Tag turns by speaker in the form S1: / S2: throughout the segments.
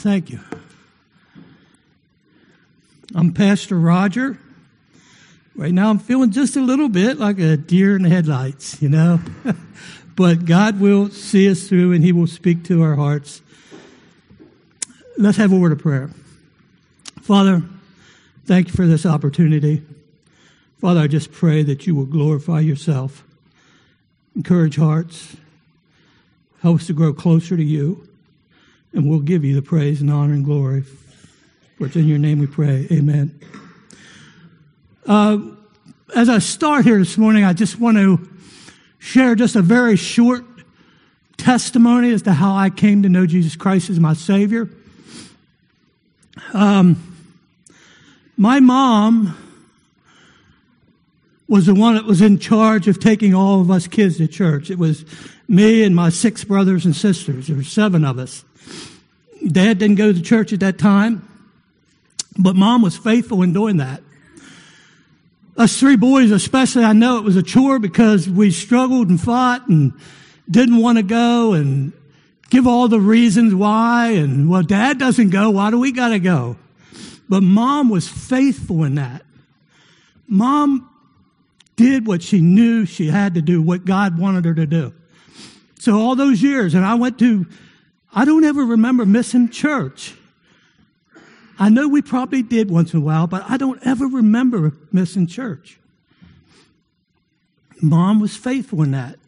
S1: Thank you. I'm Pastor Roger. Right now, I'm feeling just a little bit like a deer in the headlights, you know? but God will see us through and He will speak to our hearts. Let's have a word of prayer. Father, thank you for this opportunity. Father, I just pray that you will glorify yourself, encourage hearts, help us to grow closer to you, and we'll give you the praise and honor and glory. For it's in your name we pray. Amen. Uh, as I start here this morning, I just want to share just a very short testimony as to how I came to know Jesus Christ as my Savior. Um, my mom was the one that was in charge of taking all of us kids to church. It was me and my six brothers and sisters. There were seven of us. Dad didn't go to church at that time, but mom was faithful in doing that. Us three boys, especially, I know it was a chore because we struggled and fought and didn't want to go and give all the reasons why. And well, dad doesn't go. Why do we got to go? But mom was faithful in that. Mom did what she knew she had to do, what God wanted her to do. So all those years, and I went to I don't ever remember missing church. I know we probably did once in a while, but I don't ever remember missing church. Mom was faithful in that.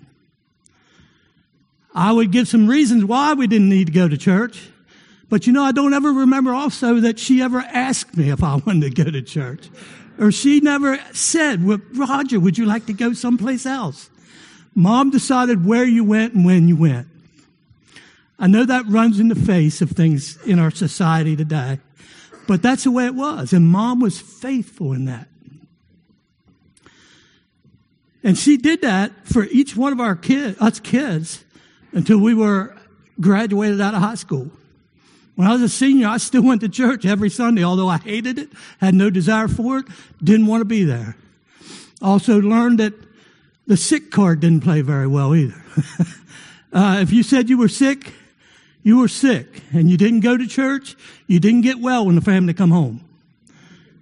S1: I would give some reasons why we didn't need to go to church. But you know, I don't ever remember also that she ever asked me if I wanted to go to church. Or she never said, well, Roger, would you like to go someplace else? Mom decided where you went and when you went. I know that runs in the face of things in our society today, but that's the way it was. And mom was faithful in that. And she did that for each one of our kids, us kids, until we were graduated out of high school. When I was a senior, I still went to church every Sunday, although I hated it, had no desire for it, didn't want to be there. Also learned that the sick card didn't play very well either. uh, if you said you were sick, you were sick and you didn't go to church, you didn't get well when the family come home.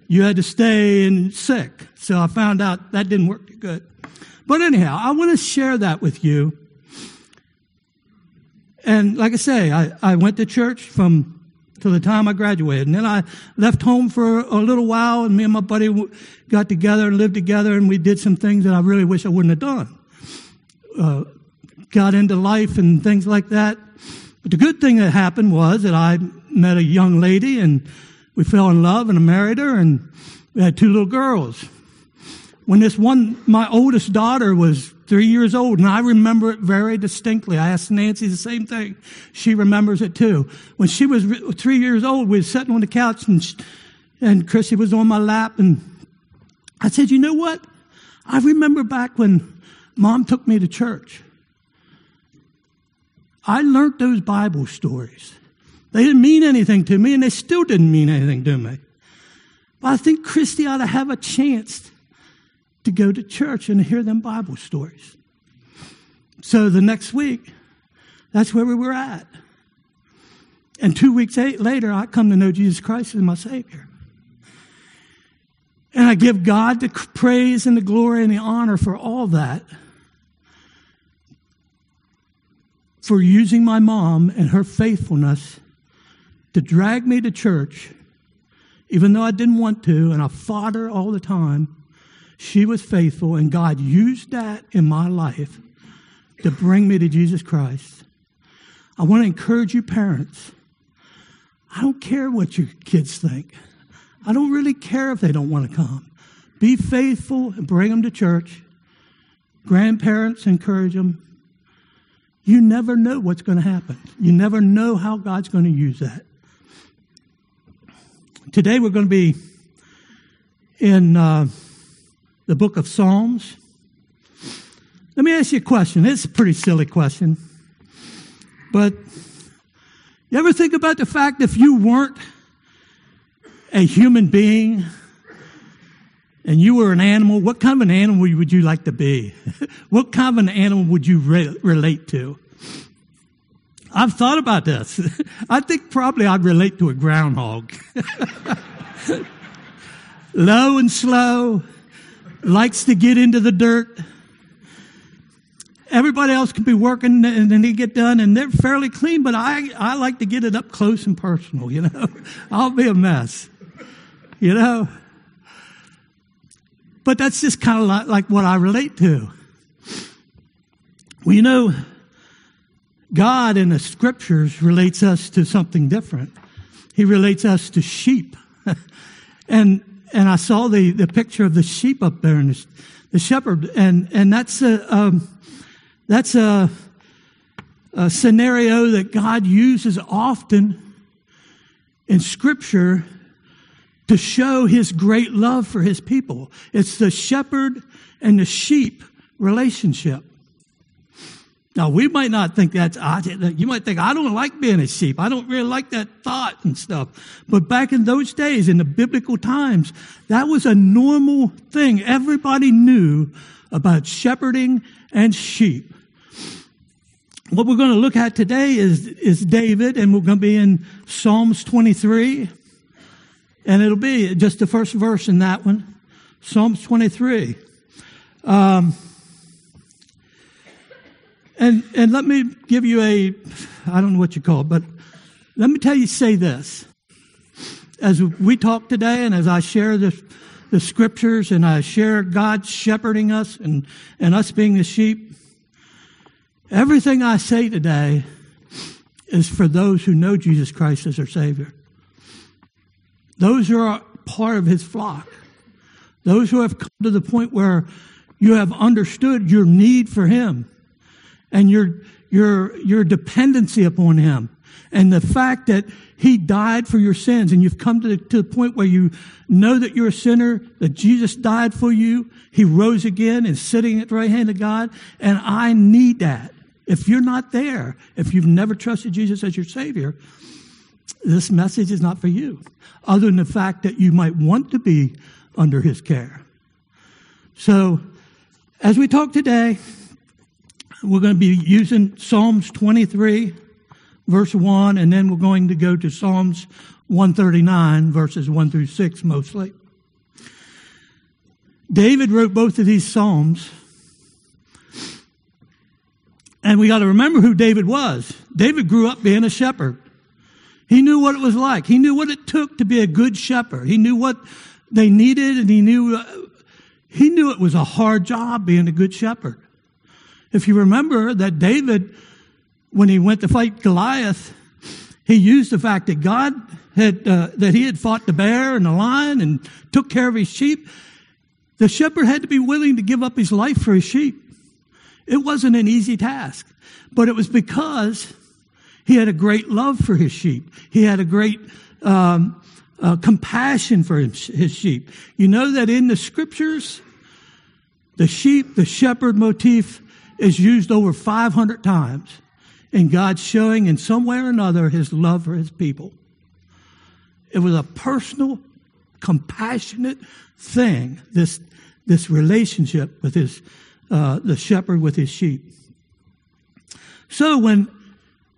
S1: You had to stay in sick. So I found out that didn't work good. But anyhow, I want to share that with you. And like I say, I, I went to church from to the time I graduated. And then I left home for a little while and me and my buddy got together and lived together and we did some things that I really wish I wouldn't have done. Uh, got into life and things like that. But the good thing that happened was that I met a young lady and we fell in love and I married her and we had two little girls. When this one, my oldest daughter was three years old and I remember it very distinctly. I asked Nancy the same thing. She remembers it too. When she was three years old, we were sitting on the couch and, and Chrissy was on my lap and I said, you know what? I remember back when mom took me to church. I learned those Bible stories. They didn't mean anything to me, and they still didn't mean anything to me. But I think Christy ought to have a chance to go to church and hear them Bible stories. So the next week, that's where we were at. And two weeks later, I come to know Jesus Christ as my Savior. And I give God the praise and the glory and the honor for all that. For using my mom and her faithfulness to drag me to church, even though I didn't want to, and I fought her all the time. She was faithful, and God used that in my life to bring me to Jesus Christ. I want to encourage you, parents. I don't care what your kids think. I don't really care if they don't want to come. Be faithful and bring them to church. Grandparents, encourage them. You never know what's going to happen. You never know how God's going to use that. Today we're going to be in uh, the book of Psalms. Let me ask you a question. It's a pretty silly question. But you ever think about the fact if you weren't a human being and you were an animal, what kind of an animal would you like to be? what kind of an animal would you re- relate to? I've thought about this. I think probably I'd relate to a groundhog. Low and slow, likes to get into the dirt. Everybody else can be working and then they get done and they're fairly clean, but I, I like to get it up close and personal, you know. I'll be a mess, you know. But that's just kind of like, like what I relate to. Well, you know, God in the scriptures relates us to something different. He relates us to sheep. and, and I saw the, the picture of the sheep up there and the, the shepherd. And, and that's a, um, that's a, a scenario that God uses often in scripture to show his great love for his people. It's the shepherd and the sheep relationship. Now, we might not think that's odd. You might think, I don't like being a sheep. I don't really like that thought and stuff. But back in those days, in the biblical times, that was a normal thing. Everybody knew about shepherding and sheep. What we're going to look at today is, is David, and we're going to be in Psalms 23. And it'll be just the first verse in that one. Psalms 23. Um, and, and let me give you a, I don't know what you call it, but let me tell you, say this. As we talk today and as I share the the scriptures and I share God shepherding us and, and us being the sheep, everything I say today is for those who know Jesus Christ as their Savior. Those who are part of His flock. Those who have come to the point where you have understood your need for Him and your, your, your dependency upon Him and the fact that He died for your sins and you've come to the, to the point where you know that you're a sinner, that Jesus died for you, He rose again and sitting at the right hand of God, and I need that. If you're not there, if you've never trusted Jesus as your Savior, this message is not for you, other than the fact that you might want to be under His care. So, as we talk today, we're going to be using Psalms 23, verse 1, and then we're going to go to Psalms 139, verses 1 through 6 mostly. David wrote both of these Psalms. And we got to remember who David was. David grew up being a shepherd. He knew what it was like. He knew what it took to be a good shepherd. He knew what they needed and he knew, uh, he knew it was a hard job being a good shepherd. If you remember that David, when he went to fight Goliath, he used the fact that God had, uh, that he had fought the bear and the lion and took care of his sheep. The shepherd had to be willing to give up his life for his sheep. It wasn't an easy task, but it was because he had a great love for his sheep. He had a great um, uh, compassion for his, sheep. You know that in the scriptures, the sheep, the shepherd motif is used over 500 times in God showing in some way or another his love for his people. It was a personal, compassionate thing, this, this relationship with his, uh, the shepherd with his sheep. So when,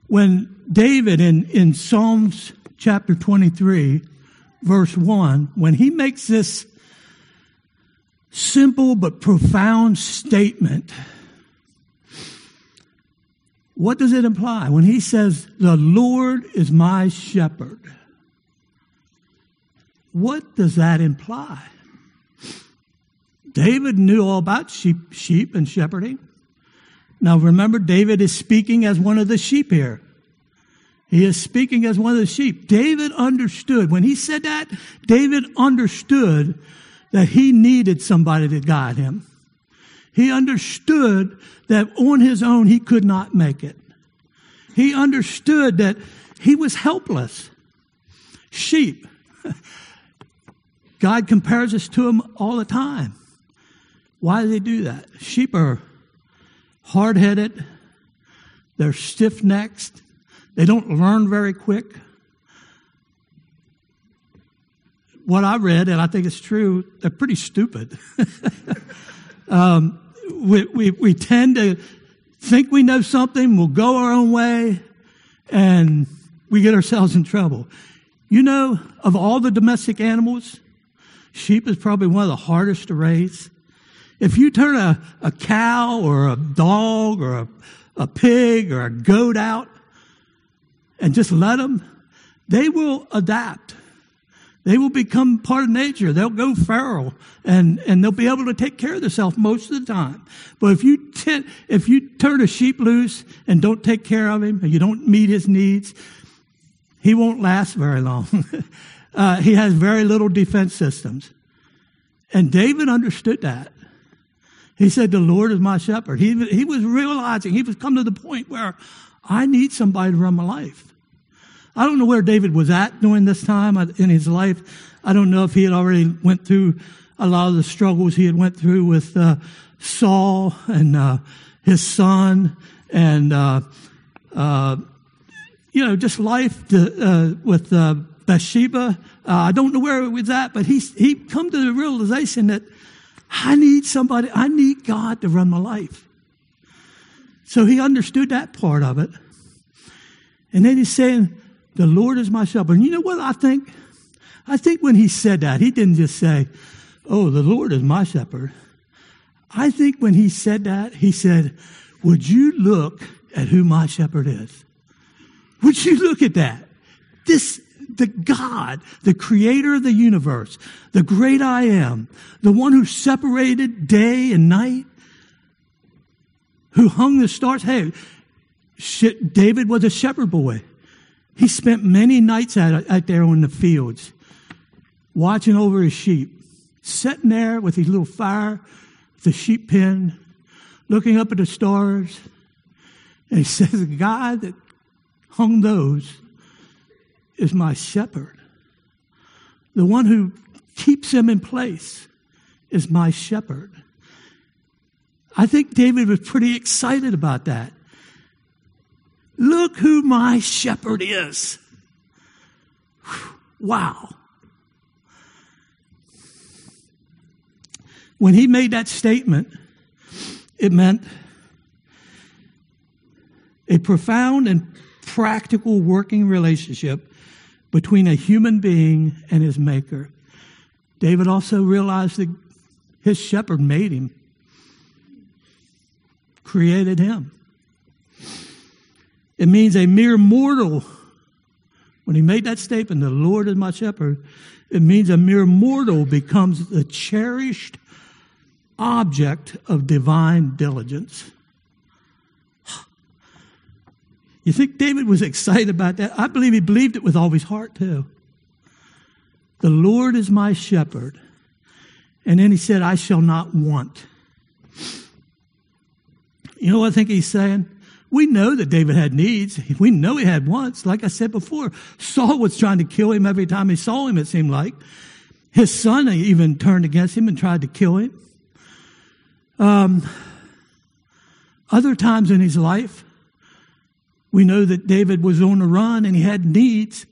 S1: when David in, in Psalms chapter 23, verse 1, when he makes this simple but profound statement, what does it imply when he says, The Lord is my shepherd? What does that imply? David knew all about sheep, sheep and shepherding. Now remember, David is speaking as one of the sheep here. He is speaking as one of the sheep. David understood. When he said that, David understood that he needed somebody to guide him. He understood that on his own he could not make it. He understood that he was helpless. Sheep. God compares us to them all the time. Why do they do that? Sheep are hard headed, they're stiff necked, they don't learn very quick. What I read, and I think it's true, they're pretty stupid. um, we, we, we tend to think we know something, we'll go our own way, and we get ourselves in trouble. You know, of all the domestic animals, sheep is probably one of the hardest to raise. If you turn a, a cow or a dog or a, a pig or a goat out and just let them, they will adapt. They will become part of nature. They'll go feral and, and they'll be able to take care of themselves most of the time. But if you, t- if you turn a sheep loose and don't take care of him and you don't meet his needs, he won't last very long. uh, he has very little defense systems. And David understood that. He said, The Lord is my shepherd. He, he was realizing, he was come to the point where I need somebody to run my life. I don't know where David was at during this time in his life. I don't know if he had already went through a lot of the struggles he had went through with uh, Saul and uh, his son and uh, uh you know just life to, uh, with uh, Bathsheba. I don't know where it was at, but he he come to the realization that I need somebody. I need God to run my life. So he understood that part of it, and then he's saying the Lord is my shepherd. And you know what I think? I think when he said that, he didn't just say, Oh, the Lord is my shepherd. I think when he said that, he said, Would you look at who my shepherd is? Would you look at that? This, the God, the creator of the universe, the great I am, the one who separated day and night, who hung the stars. Hey, David was a shepherd boy. He spent many nights out, out there in the fields, watching over his sheep, sitting there with his little fire, the sheep pen, looking up at the stars. And he says, God that hung those is my shepherd. The one who keeps them in place is my shepherd. I think David was pretty excited about that. Look who my shepherd is. Wow. When he made that statement, it meant a profound and practical working relationship between a human being and his maker. David also realized that his shepherd made him, created him. It means a mere mortal. When he made that statement, the Lord is my shepherd, it means a mere mortal becomes the cherished object of divine diligence. You think David was excited about that? I believe he believed it with all his heart, too. The Lord is my shepherd. And then he said, I shall not want. You know what I think he's saying? We know that David had needs. We know he had wants. Like I said before, Saul was trying to kill him every time he saw him, it seemed like. His son even turned against him and tried to kill him. Um, other times in his life, we know that David was on the run and he had needs.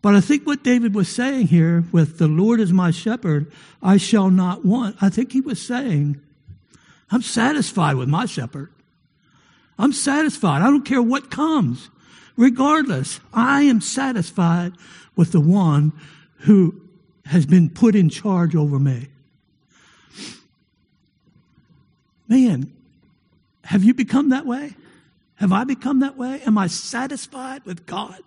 S1: But I think what David was saying here with the Lord is my shepherd, I shall not want, I think he was saying, I'm satisfied with my shepherd. I'm satisfied. I don't care what comes. Regardless, I am satisfied with the one who has been put in charge over me. Man, have you become that way? Have I become that way? Am I satisfied with God?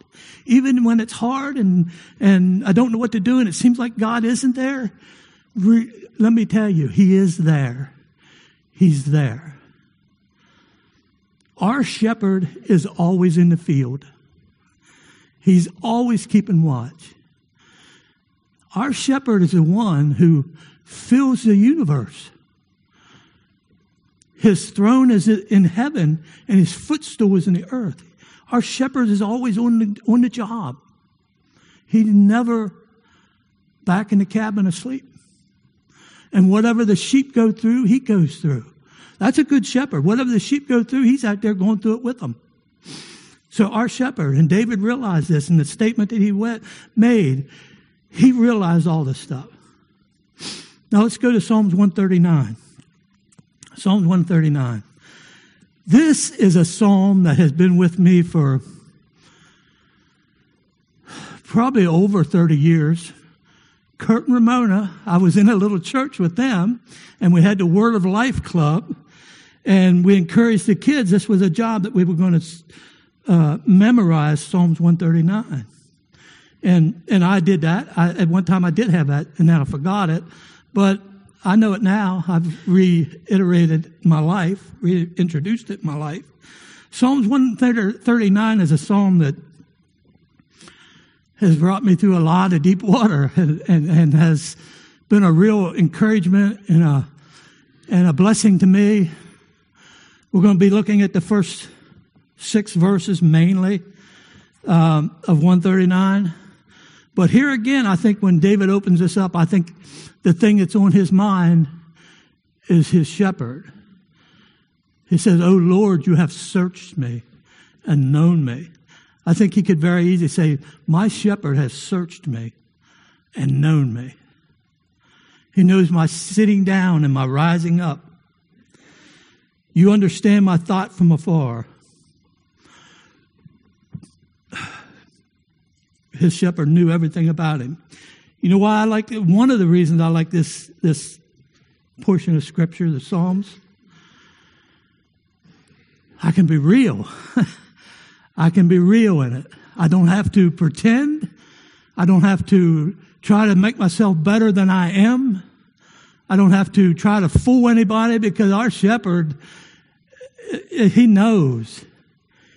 S1: Even when it's hard and, and I don't know what to do and it seems like God isn't there? Re- let me tell you, He is there. He's there. Our shepherd is always in the field. He's always keeping watch. Our shepherd is the one who fills the universe. His throne is in heaven and his footstool is in the earth. Our shepherd is always on the, on the job. He's never back in the cabin asleep. And whatever the sheep go through, he goes through. That's a good shepherd. Whatever the sheep go through, he's out there going through it with them. So our shepherd, and David realized this in the statement that he went, made, he realized all this stuff. Now let's go to Psalms 139. Psalms 139. This is a psalm that has been with me for probably over 30 years. Kurt and Ramona, I was in a little church with them, and we had the Word of Life Club, and we encouraged the kids. This was a job that we were going to uh, memorize Psalms 139. And, and I did that. I, at one time I did have that, and then I forgot it. But I know it now. I've reiterated my life, reintroduced it in my life. Psalms 139 is a psalm that has brought me through a lot of deep water and, and, and has been a real encouragement and a, and a blessing to me. We're going to be looking at the first six verses mainly um, of 139. But here again, I think when David opens this up, I think the thing that's on his mind is his shepherd. He says, Oh Lord, you have searched me and known me. I think he could very easily say, My shepherd has searched me and known me. He knows my sitting down and my rising up. You understand my thought from afar. His shepherd knew everything about him. You know why I like it? One of the reasons I like this, this portion of scripture, the Psalms, I can be real. I can be real in it. I don't have to pretend. I don't have to try to make myself better than I am. I don't have to try to fool anybody because our shepherd, he knows.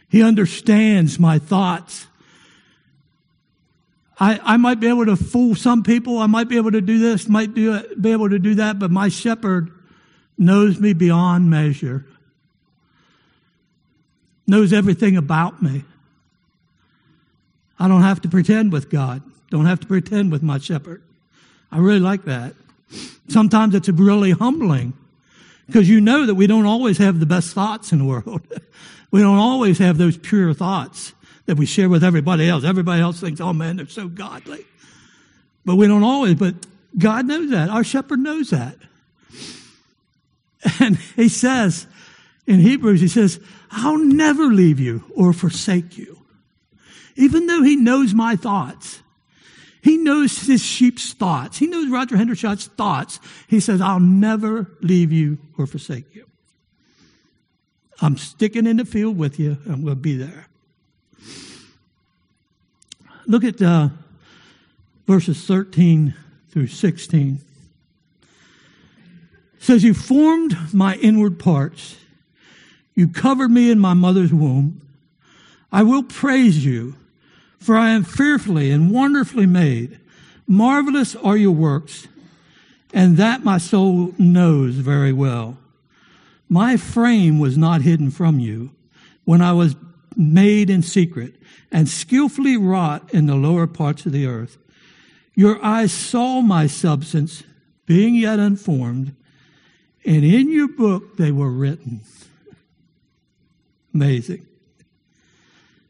S1: He understands my thoughts. I, I might be able to fool some people. I might be able to do this, might do, be able to do that, but my shepherd knows me beyond measure, knows everything about me. I don't have to pretend with God, don't have to pretend with my shepherd. I really like that. Sometimes it's really humbling because you know that we don't always have the best thoughts in the world. we don't always have those pure thoughts that we share with everybody else. Everybody else thinks, oh man, they're so godly. But we don't always, but God knows that. Our shepherd knows that. And he says in Hebrews, he says, I'll never leave you or forsake you. Even though he knows my thoughts, he knows his sheep's thoughts. He knows Roger Hendershot's thoughts. He says, I'll never leave you or forsake you. I'm sticking in the field with you. I'm going to be there. Look at uh, verses 13 through 16. It says, You formed my inward parts. You covered me in my mother's womb. I will praise you, for I am fearfully and wonderfully made. Marvelous are your works, and that my soul knows very well. My frame was not hidden from you when I was made in secret and skillfully wrought in the lower parts of the earth. Your eyes saw my substance, being yet unformed, and in your book they were written. Amazing.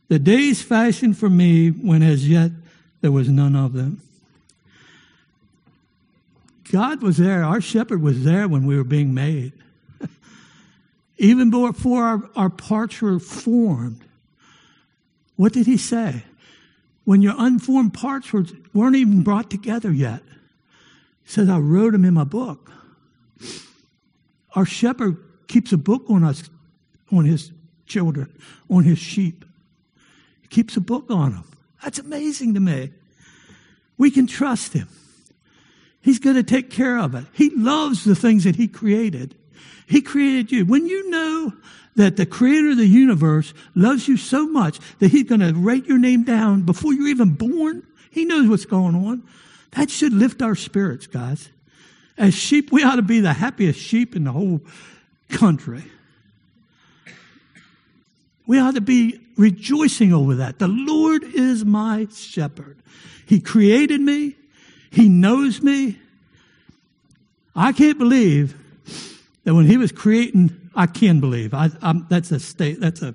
S1: The days fashioned for me when as yet there was none of them. God was there. Our shepherd was there when we were being made. Even before our, our parts were formed, what did he say? When your unformed parts were, weren't even brought together yet. He says, I wrote them in my book. Our shepherd keeps a book on us, on his children, on his sheep. He keeps a book on them. That's amazing to me. We can trust him. He's going to take care of it. He loves the things that he created. He created you. When you know that the creator of the universe loves you so much that he's going to write your name down before you're even born. He knows what's going on. That should lift our spirits, guys. As sheep, we ought to be the happiest sheep in the whole country. We ought to be rejoicing over that. The Lord is my shepherd. He created me. He knows me. I can't believe that when he was creating I can believe. I, that's a state. That's a.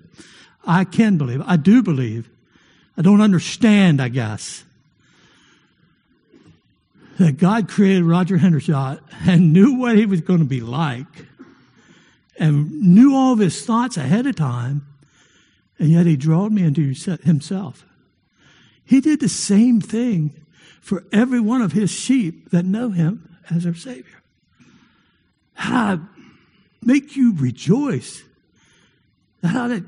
S1: I can believe. I do believe. I don't understand. I guess that God created Roger Hendershot and knew what he was going to be like, and knew all of his thoughts ahead of time, and yet he drawed me into himself. He did the same thing for every one of his sheep that know him as their Savior. How make you rejoice. That ought to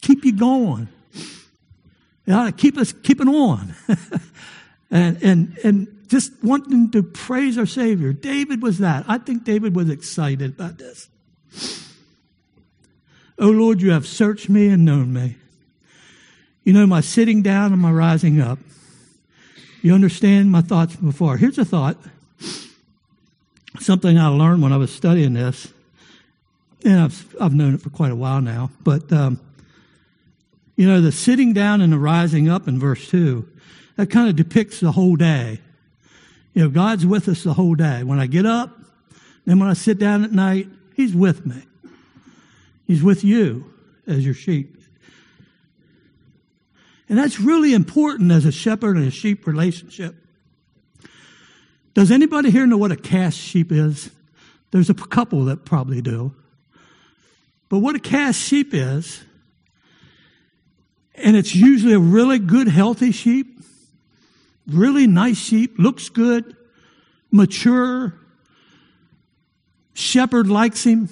S1: keep you going. It ought to keep us keeping on. and, and, and just wanting to praise our Savior. David was that. I think David was excited about this. Oh Lord, you have searched me and known me. You know my sitting down and my rising up. You understand my thoughts before. Here's a thought. Something I learned when I was studying this. And I've, I've known it for quite a while now. But, um, you know, the sitting down and the rising up in verse 2, that kind of depicts the whole day. You know, God's with us the whole day. When I get up, then when I sit down at night, He's with me. He's with you as your sheep. And that's really important as a shepherd and a sheep relationship. Does anybody here know what a cast sheep is? There's a couple that probably do. But what a cast sheep is, and it's usually a really good, healthy sheep, really nice sheep, looks good, mature. Shepherd likes him.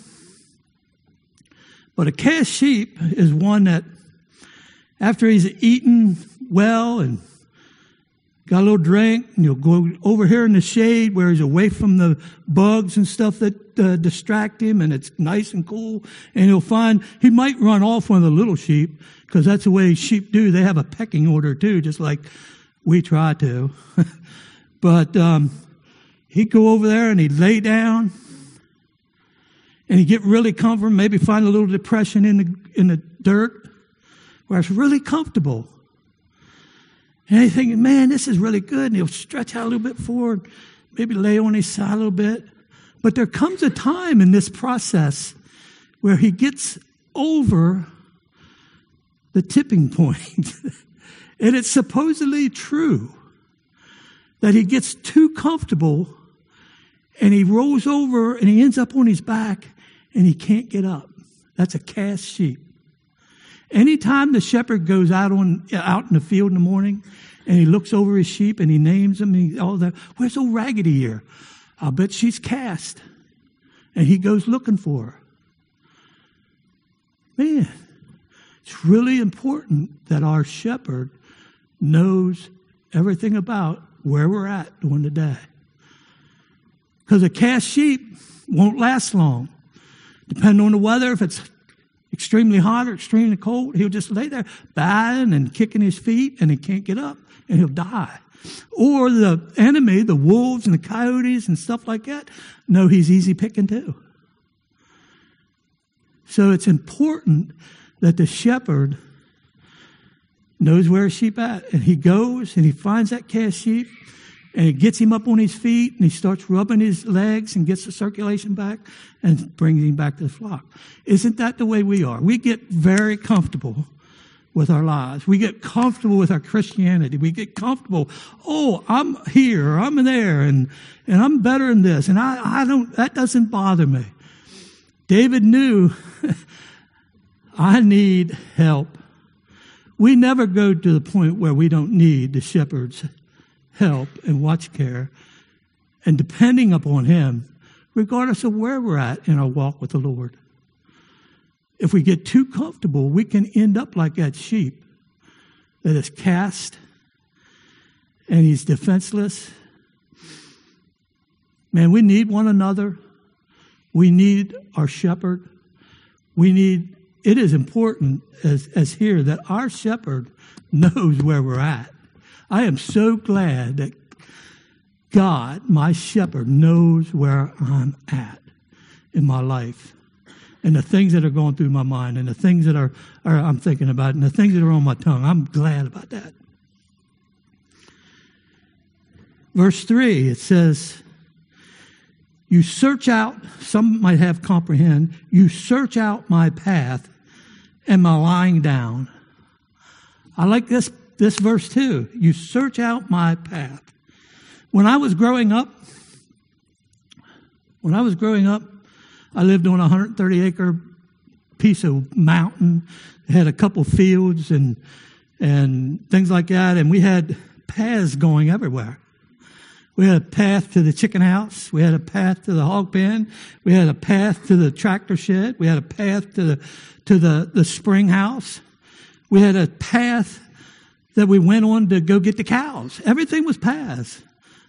S1: But a cast sheep is one that, after he's eaten well and got a little drink, and he'll go over here in the shade where he's away from the bugs and stuff that uh, distract him, and it's nice and cool. And he'll find he might run off one of the little sheep because that's the way sheep do. They have a pecking order too, just like we try to. but um, he'd go over there and he'd lay down and he'd get really comfortable, maybe find a little depression in the, in the dirt where it's really comfortable. And he's thinking, man, this is really good. And he'll stretch out a little bit forward, maybe lay on his side a little bit. But there comes a time in this process where he gets over the tipping point. And it's supposedly true that he gets too comfortable and he rolls over and he ends up on his back and he can't get up. That's a cast sheep. Anytime the shepherd goes out on out in the field in the morning and he looks over his sheep and he names them, and he, all that, where's old Raggedy here? I'll bet she's cast. And he goes looking for her. Man, it's really important that our shepherd knows everything about where we're at during the day. Because a cast sheep won't last long. Depending on the weather, if it's extremely hot or extremely cold, he'll just lay there batting and kicking his feet and he can't get up and he'll die. Or the enemy, the wolves and the coyotes and stuff like that, know he's easy picking too. So it's important that the shepherd knows where his sheep at. And he goes and he finds that cast sheep and it gets him up on his feet and he starts rubbing his legs and gets the circulation back and brings him back to the flock. Isn't that the way we are? We get very comfortable with our lives. We get comfortable with our Christianity. We get comfortable. Oh, I'm here, I'm there, and, and I'm better than this. And I, I don't, that doesn't bother me. David knew I need help. We never go to the point where we don't need the shepherd's help and watch care and depending upon him, regardless of where we're at in our walk with the Lord. If we get too comfortable, we can end up like that sheep that is cast and he's defenseless. Man, we need one another. We need our shepherd. We need it is important as, as here that our shepherd knows where we're at. I am so glad that God, my shepherd, knows where I'm at in my life and the things that are going through my mind and the things that are, are I'm thinking about and the things that are on my tongue. I'm glad about that. Verse 3, it says, You search out, some might have comprehend, you search out my path and my lying down. I like this, this verse too. You search out my path. When I was growing up, when I was growing up, I lived on a 130 acre piece of mountain. It had a couple fields and and things like that. And we had paths going everywhere. We had a path to the chicken house. We had a path to the hog pen. We had a path to the tractor shed. We had a path to the, to the, the spring house. We had a path that we went on to go get the cows. Everything was paths.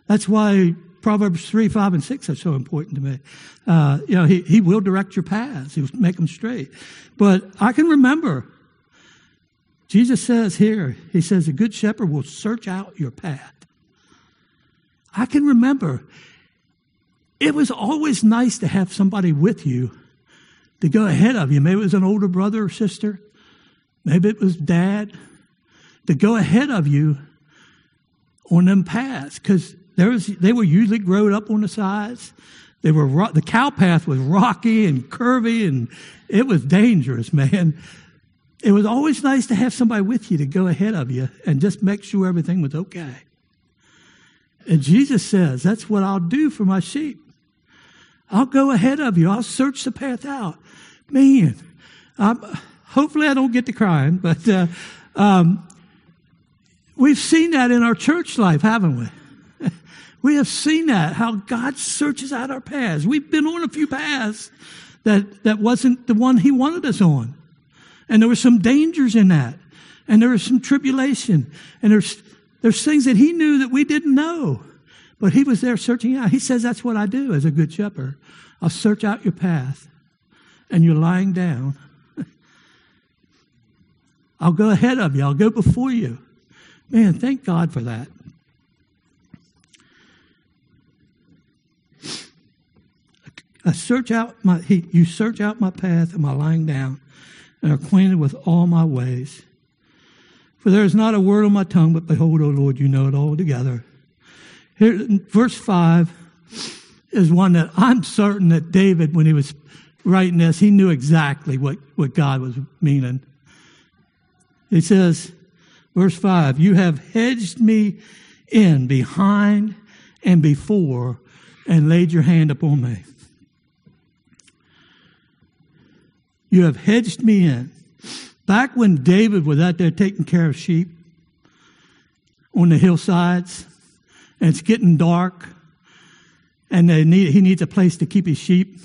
S1: That's why Proverbs 3, 5, and 6 are so important to me. Uh, you know, he, he will direct your paths. He'll make them straight. But I can remember, Jesus says here, he says, a good shepherd will search out your path. I can remember it was always nice to have somebody with you to go ahead of you. Maybe it was an older brother or sister. Maybe it was dad to go ahead of you on them paths because there was, they were usually growed up on the sides. They were, the cow path was rocky and curvy and it was dangerous, man. It was always nice to have somebody with you to go ahead of you and just make sure everything was okay. And Jesus says, That's what I'll do for my sheep. I'll go ahead of you. I'll search the path out. Man, I'm, hopefully I don't get to crying, but uh, um, we've seen that in our church life, haven't we? we have seen that, how God searches out our paths. We've been on a few paths that, that wasn't the one He wanted us on. And there were some dangers in that. And there was some tribulation. And there's there's things that he knew that we didn't know, but he was there searching out. He says, That's what I do as a good shepherd. I'll search out your path, and you're lying down. I'll go ahead of you, I'll go before you. Man, thank God for that. I search out my, he, you search out my path, and my lying down, and are acquainted with all my ways. For there is not a word on my tongue, but behold, O Lord, you know it all together. Here, verse 5 is one that I'm certain that David, when he was writing this, he knew exactly what, what God was meaning. He says, verse 5, You have hedged me in behind and before and laid your hand upon me. You have hedged me in. Back when David was out there taking care of sheep on the hillsides, and it's getting dark, and need, he needs a place to keep his sheep,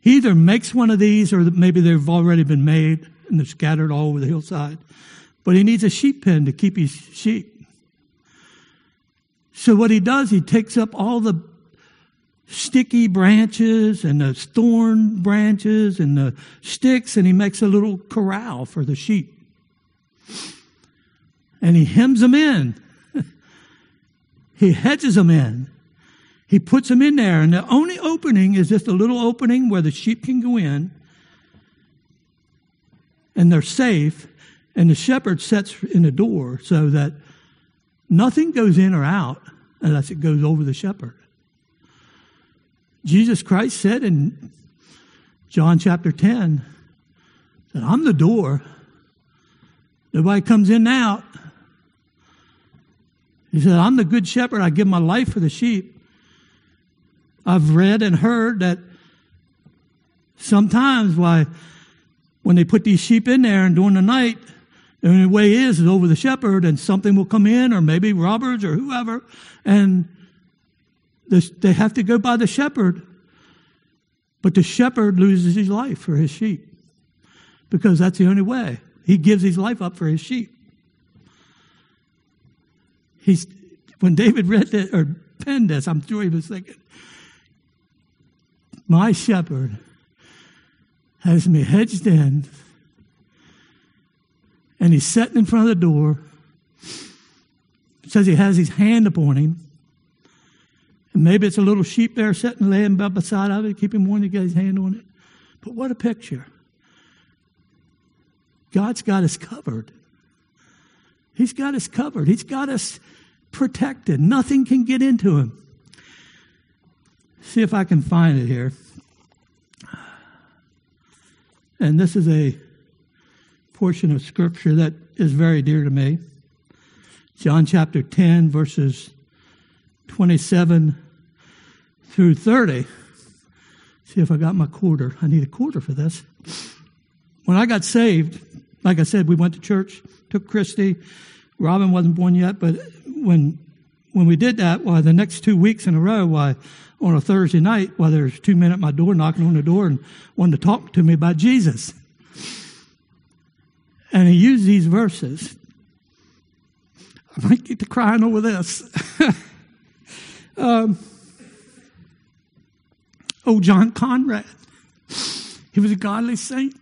S1: he either makes one of these or maybe they've already been made and they're scattered all over the hillside. But he needs a sheep pen to keep his sheep. So what he does, he takes up all the sticky branches and the thorn branches and the sticks, and he makes a little corral for the sheep. And he hems them in. he hedges them in. He puts them in there, and the only opening is just a little opening where the sheep can go in, and they're safe. And the shepherd sets in the door so that nothing goes in or out unless it goes over the shepherd. Jesus Christ said in John chapter 10 that I'm the door. Nobody comes in and out. He said, I'm the good shepherd. I give my life for the sheep. I've read and heard that sometimes why when they put these sheep in there and during the night, the only way is is over the shepherd and something will come in or maybe robbers or whoever and they have to go by the shepherd. But the shepherd loses his life for his sheep because that's the only way. He gives his life up for his sheep. He's, when David read that or penned this, I'm sure he was thinking, My shepherd has me hedged in, and he's sitting in front of the door. Says he has his hand upon him. And maybe it's a little sheep there sitting laying by beside of it, keep him warm to get his hand on it. But what a picture. God's got us covered. He's got us covered. He's got us protected. Nothing can get into him. See if I can find it here. And this is a portion of scripture that is very dear to me. John chapter 10, verses 27 through 30. See if I got my quarter. I need a quarter for this. When I got saved, like I said, we went to church, took Christy. Robin wasn't born yet, but when when we did that, why the next two weeks in a row, why on a Thursday night, why there's two men at my door knocking on the door and wanting to talk to me about Jesus. And he used these verses. I might get to crying over this. um, oh, John Conrad. He was a godly saint.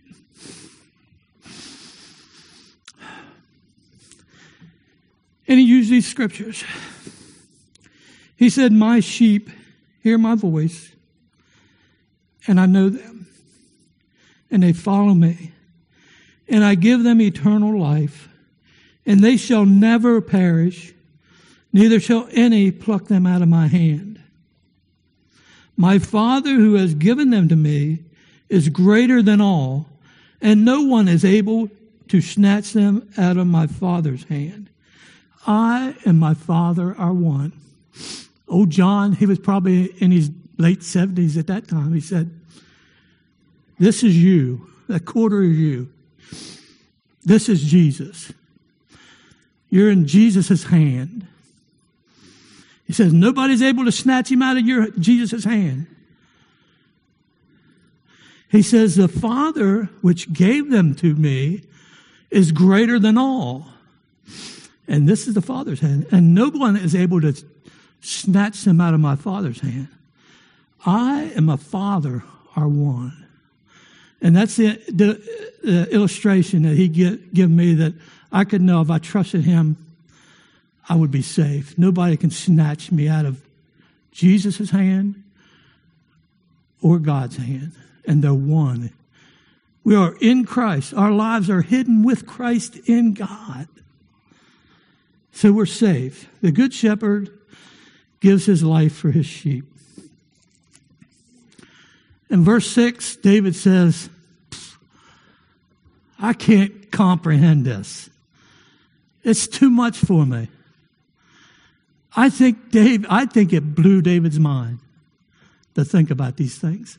S1: And he used these scriptures. He said, My sheep hear my voice, and I know them, and they follow me, and I give them eternal life, and they shall never perish, neither shall any pluck them out of my hand. My Father who has given them to me is greater than all, and no one is able to snatch them out of my Father's hand. I and my Father are one. Oh, John, he was probably in his late 70s at that time. He said, This is you, a quarter of you. This is Jesus. You're in Jesus' hand. He says, Nobody's able to snatch him out of your Jesus' hand. He says, The Father which gave them to me is greater than all. And this is the Father's hand. And no one is able to snatch them out of my Father's hand. I and my Father are one. And that's the, the, the illustration that he get, give me that I could know if I trusted him, I would be safe. Nobody can snatch me out of Jesus' hand or God's hand. And they're one. We are in Christ. Our lives are hidden with Christ in God. So we're saved. The Good Shepherd gives his life for his sheep. In verse 6, David says, I can't comprehend this. It's too much for me. I think Dave, I think it blew David's mind to think about these things.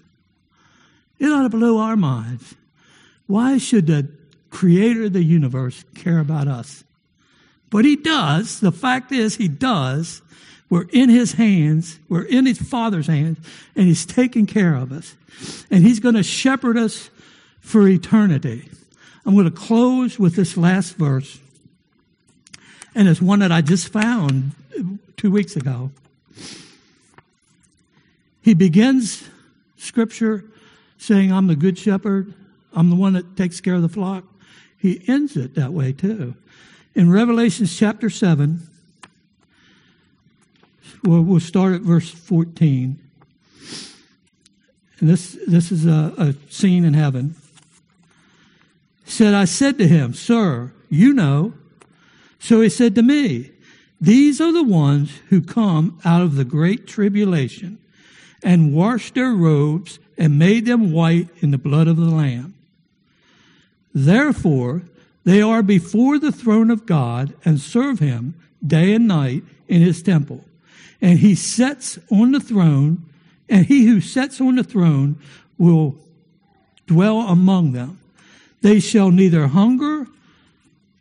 S1: It ought to blow our minds. Why should the creator of the universe care about us? But he does. The fact is, he does. We're in his hands. We're in his father's hands, and he's taking care of us. And he's going to shepherd us for eternity. I'm going to close with this last verse. And it's one that I just found two weeks ago. He begins scripture saying, I'm the good shepherd. I'm the one that takes care of the flock. He ends it that way too. In Revelation chapter 7, we'll, we'll start at verse 14. And this, this is a, a scene in heaven. He said, I said to him, Sir, you know. So he said to me, These are the ones who come out of the great tribulation and washed their robes and made them white in the blood of the Lamb. Therefore, they are before the throne of God and serve him day and night in his temple. And he sits on the throne, and he who sits on the throne will dwell among them. They shall neither hunger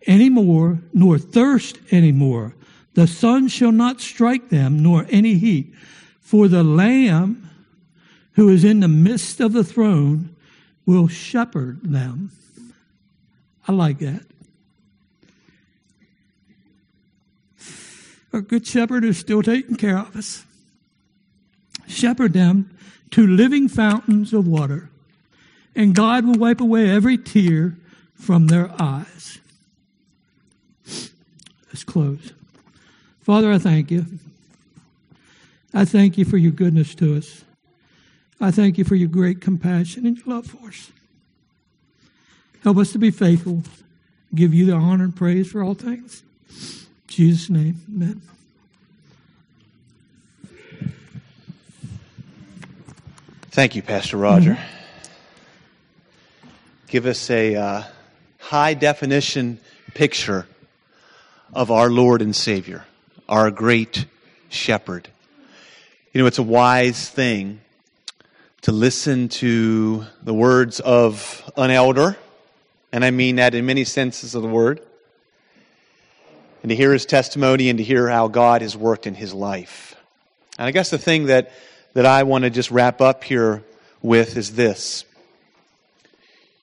S1: any more, nor thirst any more. The sun shall not strike them, nor any heat. For the Lamb who is in the midst of the throne will shepherd them. I like that. Our good shepherd is still taking care of us. Shepherd them to living fountains of water, and God will wipe away every tear from their eyes. Let's close. Father, I thank you. I thank you for your goodness to us. I thank you for your great compassion and your love for us. Help us to be faithful, give you the honor and praise for all things. Jesus' name, amen.
S2: Thank you, Pastor Roger. Mm-hmm. Give us a uh, high definition picture of our Lord and Savior, our great shepherd. You know, it's a wise thing to listen to the words of an elder and I mean that in many senses of the word, and to hear his testimony and to hear how God has worked in his life. And I guess the thing that, that I want to just wrap up here with is this.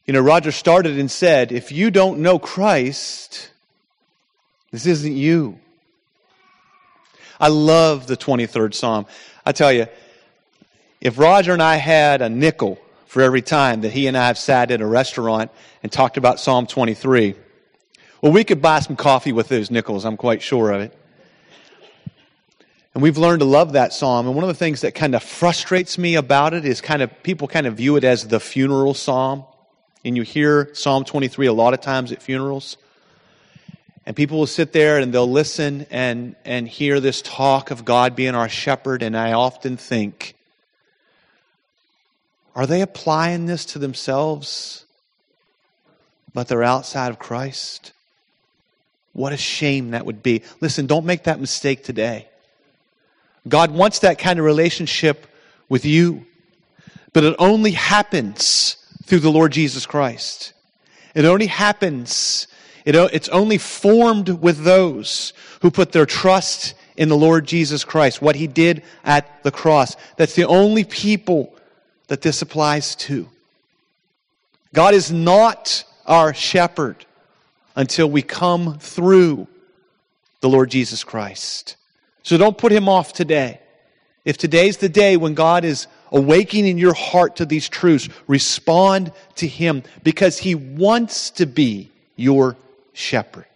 S2: You know, Roger started and said, if you don't know Christ, this isn't you. I love the 23rd Psalm. I tell you, if Roger and I had a nickel for every time that he and I have sat at a restaurant and talked about Psalm 23, well, we could buy some coffee with those nickels, I'm quite sure of it. And we've learned to love that psalm. And one of the things that kind of frustrates me about it is kind of people kind of view it as the funeral psalm. And you hear Psalm 23 a lot of times at funerals. And people will sit there and they'll listen and, and hear this talk of God being our shepherd. And I often think, are they applying this to themselves, but they're outside of Christ? What a shame that would be. Listen, don't make that mistake today. God wants that kind of relationship with you, but it only happens through the Lord Jesus Christ. It only happens, it, it's only formed with those who put their trust in the Lord Jesus Christ, what he did at the cross. That's the only people that this applies to. God is not our shepherd until we come through the Lord Jesus Christ. So don't put him off today. If today's the day when God is awakening in your heart to these truths, respond to him because he wants to be your shepherd.